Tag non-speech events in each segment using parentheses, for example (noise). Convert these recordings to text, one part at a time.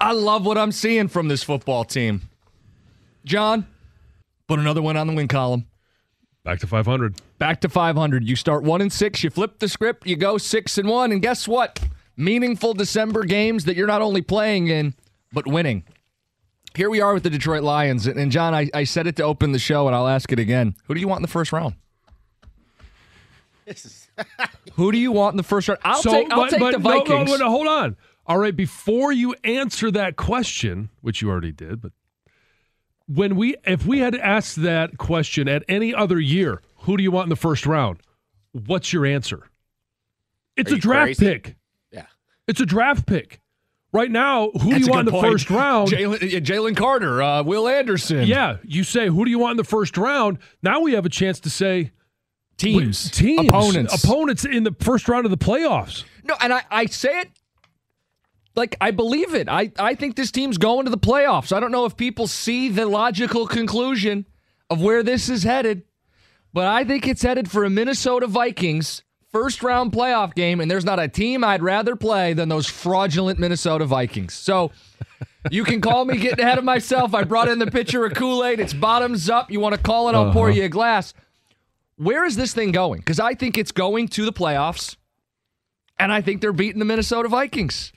I love what I'm seeing from this football team. John, put another one on the win column. Back to 500. Back to 500. You start one and six. You flip the script. You go six and one. And guess what? Meaningful December games that you're not only playing in, but winning. Here we are with the Detroit Lions. And John, I, I said it to open the show, and I'll ask it again. Who do you want in the first round? (laughs) Who do you want in the first round? I'll So, take, I'll but- take but the no, Vikings. No, no, hold on. All right, before you answer that question, which you already did, but when we if we had asked that question at any other year, who do you want in the first round? What's your answer? It's Are a draft crazy? pick. Yeah. It's a draft pick. Right now, who That's do you want in the point. first round? Jalen Carter, uh, Will Anderson. Yeah, you say who do you want in the first round? Now we have a chance to say Teams. teams, Opponents. opponents in the first round of the playoffs. No, and I, I say it like I believe it. I, I think this team's going to the playoffs. I don't know if people see the logical conclusion of where this is headed, but I think it's headed for a Minnesota Vikings first round playoff game, and there's not a team I'd rather play than those fraudulent Minnesota Vikings. So you can call me getting ahead of myself. I brought in the pitcher of Kool-Aid. It's bottoms up. You want to call it, I'll pour Uh-huh. you a glass. Where is this thing going? Because I think it's going to the playoffs. And I think they're beating the Minnesota Vikings.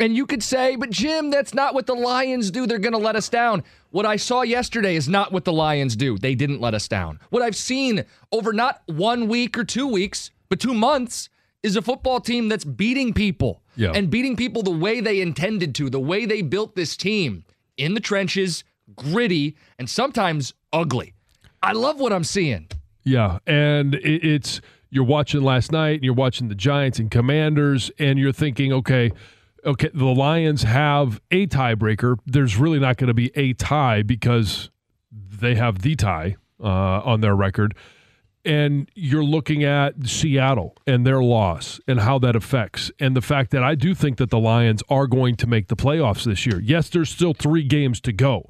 And you could say, but Jim, that's not what the Lions do. They're going to let us down. What I saw yesterday is not what the Lions do. They didn't let us down. What I've seen over not one week or two weeks, but two months is a football team that's beating people Yeah. and beating people the way they intended to, the way they built this team in the trenches, gritty, and sometimes ugly. I love what I'm seeing. Yeah, and it's you're watching last night, and you're watching the Giants and Commanders, and you're thinking, okay, okay, the Lions have a tiebreaker. There's really not going to be a tie because they have the tie uh, on their record. And you're looking at Seattle and their loss and how that affects, and the fact that I do think that the Lions are going to make the playoffs this year. Yes, there's still three games to go,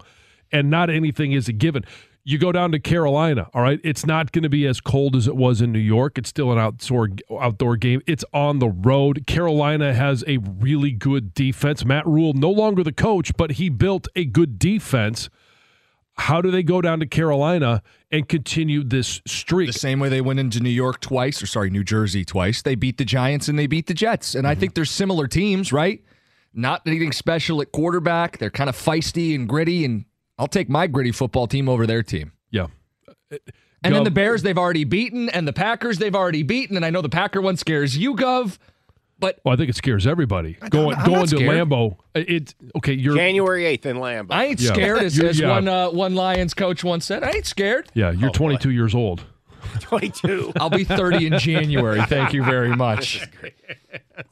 and not anything is a given. You go down to Carolina, all right? It's not going to be as cold as it was in New York. It's still an outdoor outdoor game. It's on the road. Carolina has a really good defense. Matt Rhule no longer the coach, but he built a good defense. How do they go down to Carolina and continue this streak? The same way they went into New York twice, or sorry, New Jersey twice. They beat the Giants and they beat the Jets. And I mm-hmm. think they're similar teams, right? Not anything special at quarterback. They're kind of feisty and gritty. And I'll take my gritty football team over their team. Yeah. And Gov- then the Bears they've already beaten, and the Packers they've already beaten. And I know the Packer one scares you, Gov. But Well, I think it scares everybody. Going I'm going not to scared. Lambeau. It okay. You're January 8th in Lambeau. I ain't Yeah. scared, as, You're- as yeah. one uh, one Lions coach once said. I ain't scared. yeah. You're Oh, boy. 22 years old. 22. (laughs) I'll be 30 in January. Thank you very much.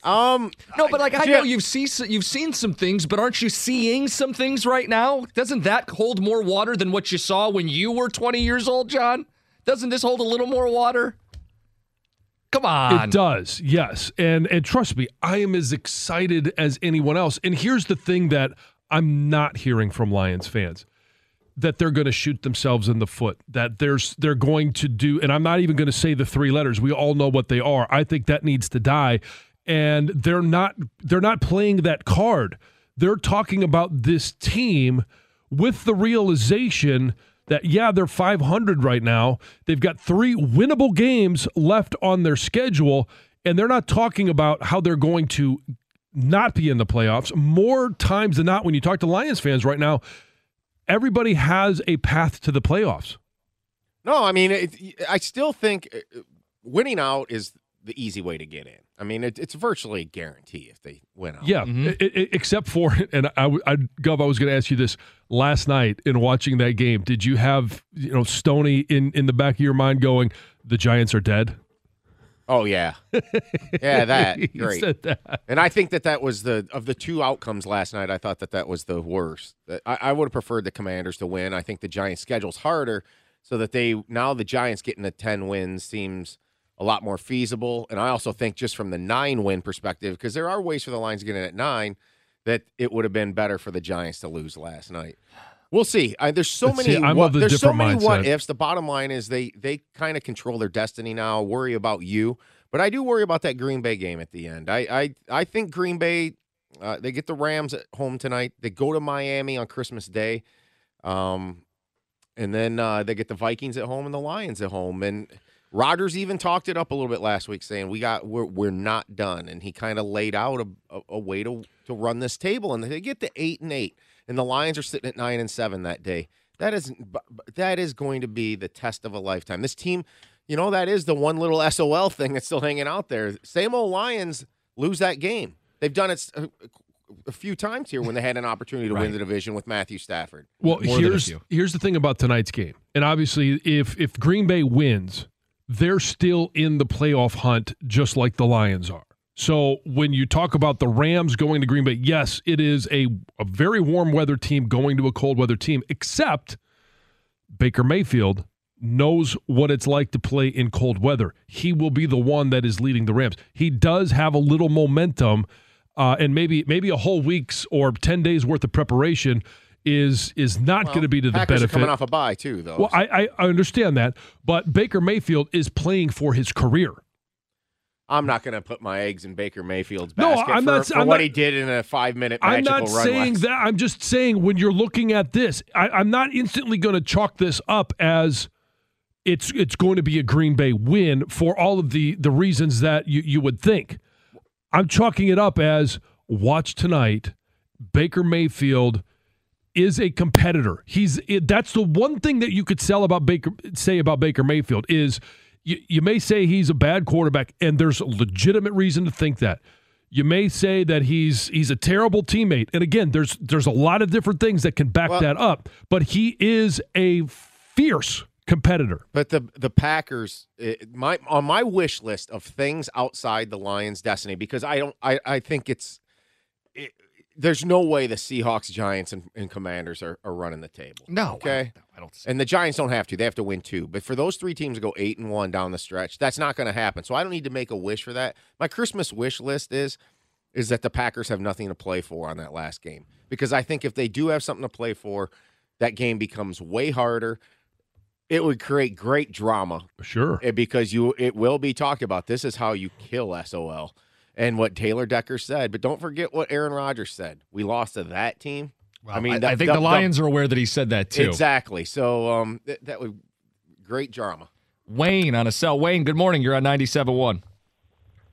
Um, No, but like I Jim- know you've seen you've seen some things, but aren't you seeing some things right now? Doesn't that hold more water than what you saw when you were 20 years old, John? Doesn't this hold a little more water? Come on. It does, yes. And and trust me, I am as excited as anyone else. And here's the thing that I'm not hearing from Lions fans that they're going to shoot themselves in the foot. That there's they're going to do and I'm not even going to say the three letters. We all know what they are. I think that needs to die. And they're not they're not playing that card. They're talking about this team with the realization that yeah, they're 500 right now. They've got three winnable games left on their schedule, and they're not talking about how they're going to not be in the playoffs. More times than not, when you talk to Lions fans right now, everybody has a path to the playoffs. No, I mean, it, I still think uh, winning out is the easy way to get in. I mean, it, it's virtually a guarantee if they win out. Yeah, I- I- except for, (laughs) and I, I, Gov, I was going to ask you this last night in watching that game. Did you have, you know, Stony in in the back of your mind going, the Giants are dead? Oh yeah, yeah, that (laughs) great. said that. And I think that that was the of the two outcomes last night. I thought that that was the worst. I, I would have preferred the Commanders to win. I think the Giants' schedule's harder, so that they now the Giants getting the ten wins seems a lot more feasible. And I also think just from the nine win perspective, because there are ways for the Lions getting at nine, that it would have been better for the Giants to lose last night. We'll see. I, there's so Let's many. see. What, the there's so many what ifs. The bottom line is they they kind of control their destiny now. Worry about you, but I do worry about that Green Bay game at the end. I I, I think Green Bay. Uh, they get the Rams at home tonight. They go to Miami on Christmas Day, um, and then uh, they get the Vikings at home and the Lions at home. And Rodgers even talked it up a little bit last week, saying we got we're we're not done, and he kind of laid out a, a, a way to to run this table. And they get to eight and eight, and the Lions are sitting at nine and seven that day. That is bu- bu- that is going to be the test of a lifetime. This team, you know, that is the one little (laughs) SOL thing that's still hanging out there. Same old Lions lose that game. They've done it a, uh, a few times here when they had an opportunity to win the division with Matthew Stafford. Well, More here's here's the thing about tonight's game, and obviously, if if Green Bay wins, they're still in the playoff hunt, just like the Lions are. So when you talk about the Rams going to Green Bay, yes, it is a, a very warm weather team going to a cold weather team, except Baker Mayfield knows what it's like to play in cold weather. He will be the one that is leading the Rams. He does have a little momentum, uh, and maybe maybe a whole week's or ten days worth of preparation is is not going to be to the Packers benefit. coming off a bye too, though. well, I, I I understand that, but Baker Mayfield is playing for his career. I'm not going to put my eggs in Baker Mayfield's No, basket I'm for, not- for I'm what not- he did in a five minute I'm not run. saying that. I'm just saying when you're looking at this, I, I'm not instantly going to chalk this up as it's it's going to be a Green Bay win for all of the the reasons that you you would think. I'm chalking it up as watch tonight. Baker Mayfield is a competitor. He's it, that's the one thing that you could sell about Baker say about Baker Mayfield is you, you may say he's a bad quarterback and there's a legitimate reason to think that. You may say that he's he's a terrible teammate. And again, there's there's a lot of different things that can back Well- that up, but he is a fierce competitor. But the the Packers, it, my on my wish list of things outside the Lions' destiny, because I don't, I, I think it's, it, there's no way the Seahawks, Giants, and, and Commanders are, are running the table. No. Okay. I don't, I don't see And the Giants don't have to; they have to win two. But for those three teams to go eight and one down the stretch, that's not going to happen. So I don't need to make a wish for that. My Christmas wish list is is that the Packers have nothing to play for on that last game because I think if they do have something to play for, that game becomes way harder. It would create great drama Sure. eh, because you it will be talked about. This is how you kill SOL, and what Taylor Decker said. But don't forget what Aaron Rodgers said. We lost to that team. I mean, I, the- I think the- the, the- Lions are aware that he said that too. Exactly. So um, th- that would great drama. Wayne on a cell. Wayne, good morning. You're on 97.1.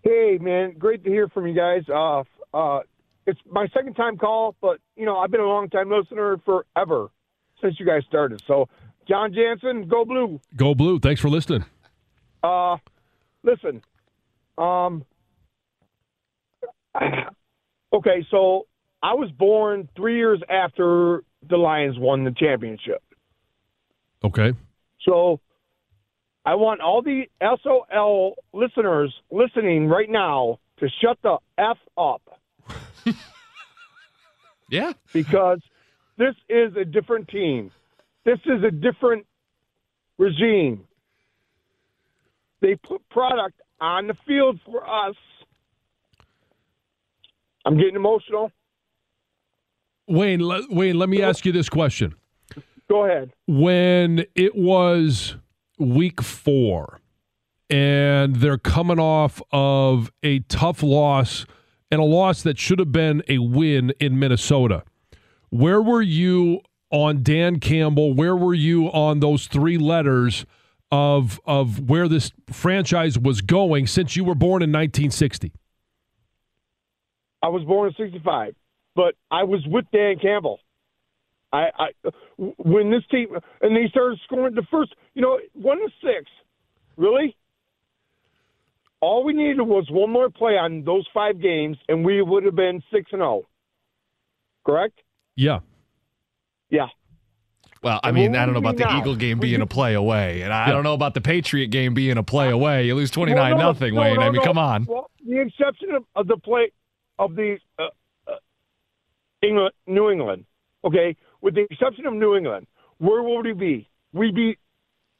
Hey, man, great to hear from you guys. Uh, uh, it's my second time call, but you know I've been a long time listener forever since you guys started. So, John Jansen, go blue. Go blue. Thanks for listening. Uh, listen, um, (laughs) okay, so I was born three years after the Lions won the championship. Okay. So I want all the SOL listeners listening right now to shut the F up (laughs) Yeah. because this is a different team. This is a different regime. They put product on the field for us. I'm getting emotional. Wayne, le- Wayne, let me ask you this question. Go ahead. When it was week four and they're coming off of a tough loss and a loss that should have been a win in Minnesota, where were you on Dan Campbell? Where were you on those three letters of of where this franchise was going since you were born in 1960? I was born in '65, but I was with Dan Campbell. I, I when this team and they started scoring the first, you know, one to six. Really, all we needed was one more play on those five games, and we would have been six and zero. Correct? Yeah. Yeah. Well, I mean, I don't know about the now? Eagle game being a play away, and I Yeah. don't know about the Patriot game being a play away. You lose twenty nine well, no, nothing, no, Wayne. no, I mean, come on. Well, the exception of, of the play of the uh, uh, England, New England. Okay, with the exception of New England, where would we be? We'd be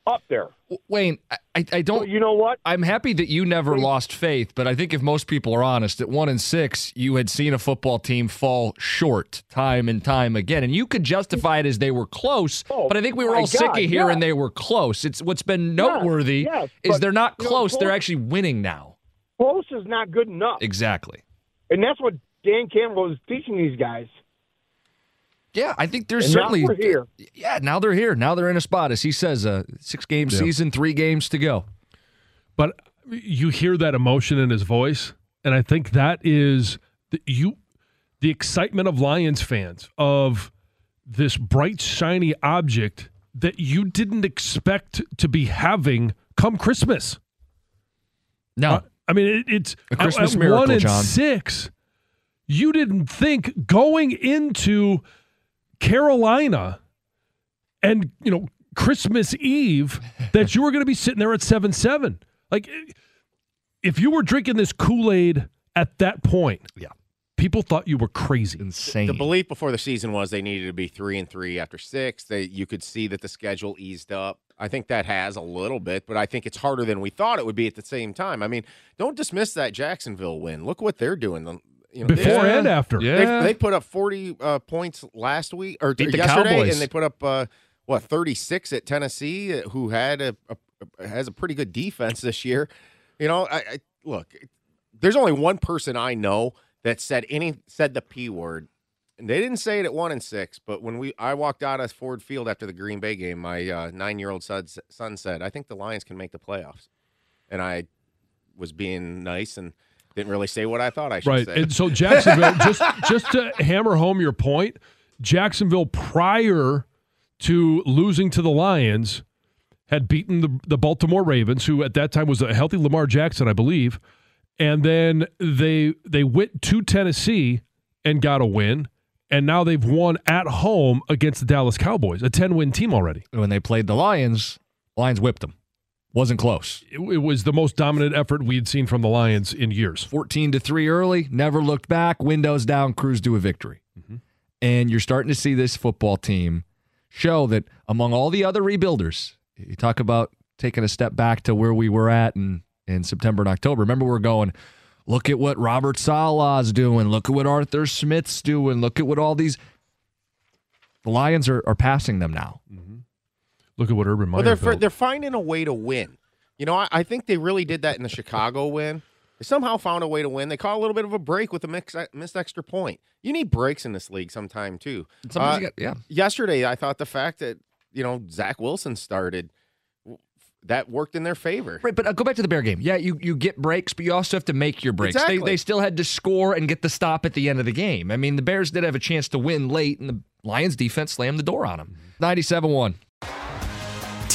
up there. Wayne, I, I, don't. you know what? I'm happy that you never lost faith, but I think if most people are honest, at one and six, you had seen a football team fall short time and time again, and you could justify it as they were close. Oh, but I think we were all sick of hearing yeah. they were close. It's what's been noteworthy yes, is they're not you know, close; they're actually winning now. Close is not good enough, Exactly. And that's what Dan Campbell is teaching these guys. Yeah, I think there's And now certainly. we're here. Yeah, now they're here. Now they're in a spot, as he says, a six game Yeah. season, three games to go. but you hear that emotion in his voice and i think that is the, you the excitement of lions fans of this bright shiny object that you didn't expect to be having come christmas No, Uh, i mean it, it's A Christmas at, at miracle, one and John. six you didn't think going into carolina and you know christmas eve (laughs) that you were going to be sitting there at 7-7 like if you were drinking this kool-aid at that point Yeah. people thought you were crazy insane. The belief before the season was they needed to be three and three after six. That you could see that the schedule eased up. I think that has a little bit, but I think it's harder than we thought it would be at the same time. I mean, don't dismiss that Jacksonville win. Look what they're doing. The- You know, they- before and after Yeah. They, they put up 40 uh, points last week or Beat yesterday, Cowboys. and they put up uh, what 36 at Tennessee, uh, who had a, a has a pretty good defense this year. You know, I, I look. There's only one person I know that said any said the p word, and they didn't say it at one and six. But when we I walked out of Ford Field after the Green Bay game, my uh, nine year old son, son said, "I think the Lions can make the playoffs," and I was being nice and. Didn't really say what I thought I should right say. and so (laughs) jacksonville just just to hammer home your point jacksonville prior to losing to the lions had beaten the, the baltimore ravens who at that time was a healthy lamar jackson i believe and then they they went to tennessee and got a win and now they've won at home against the dallas cowboys a 10-win team already when they played the Lions, Lions whipped them. Wasn't close. it, it was the most dominant effort we had seen from the lions in years 14 to 3 early, never looked back, windows down, cruise to a victory. Mm-hmm. And you're starting to see this football team show that among all the other rebuilders, you talk about taking a step back to where we were at in, in September and October. Remember, we're going, look at what Robert Saleh's doing, look at what Arthur Smith's doing, look at what all these. The Lions are, are passing them now. look at what urban meyer Well, they're built. they're finding a way to win. You know, I, I think they really did that in the Chicago win. They somehow found a way to win. They caught a little bit of a break with a mix, missed extra point. You need breaks in this league sometime too. Sometimes Uh, you got, yeah. Yesterday, I thought the fact that you know Zach Wilson started that worked in their favor. Right, but uh, go back to the Bear game. Yeah, you, you get breaks, but you also have to make your breaks. They, they still had to score and get the stop at the end of the game. I mean, the Bears did have a chance to win late, and the Lions defense slammed the door on them. 97 1.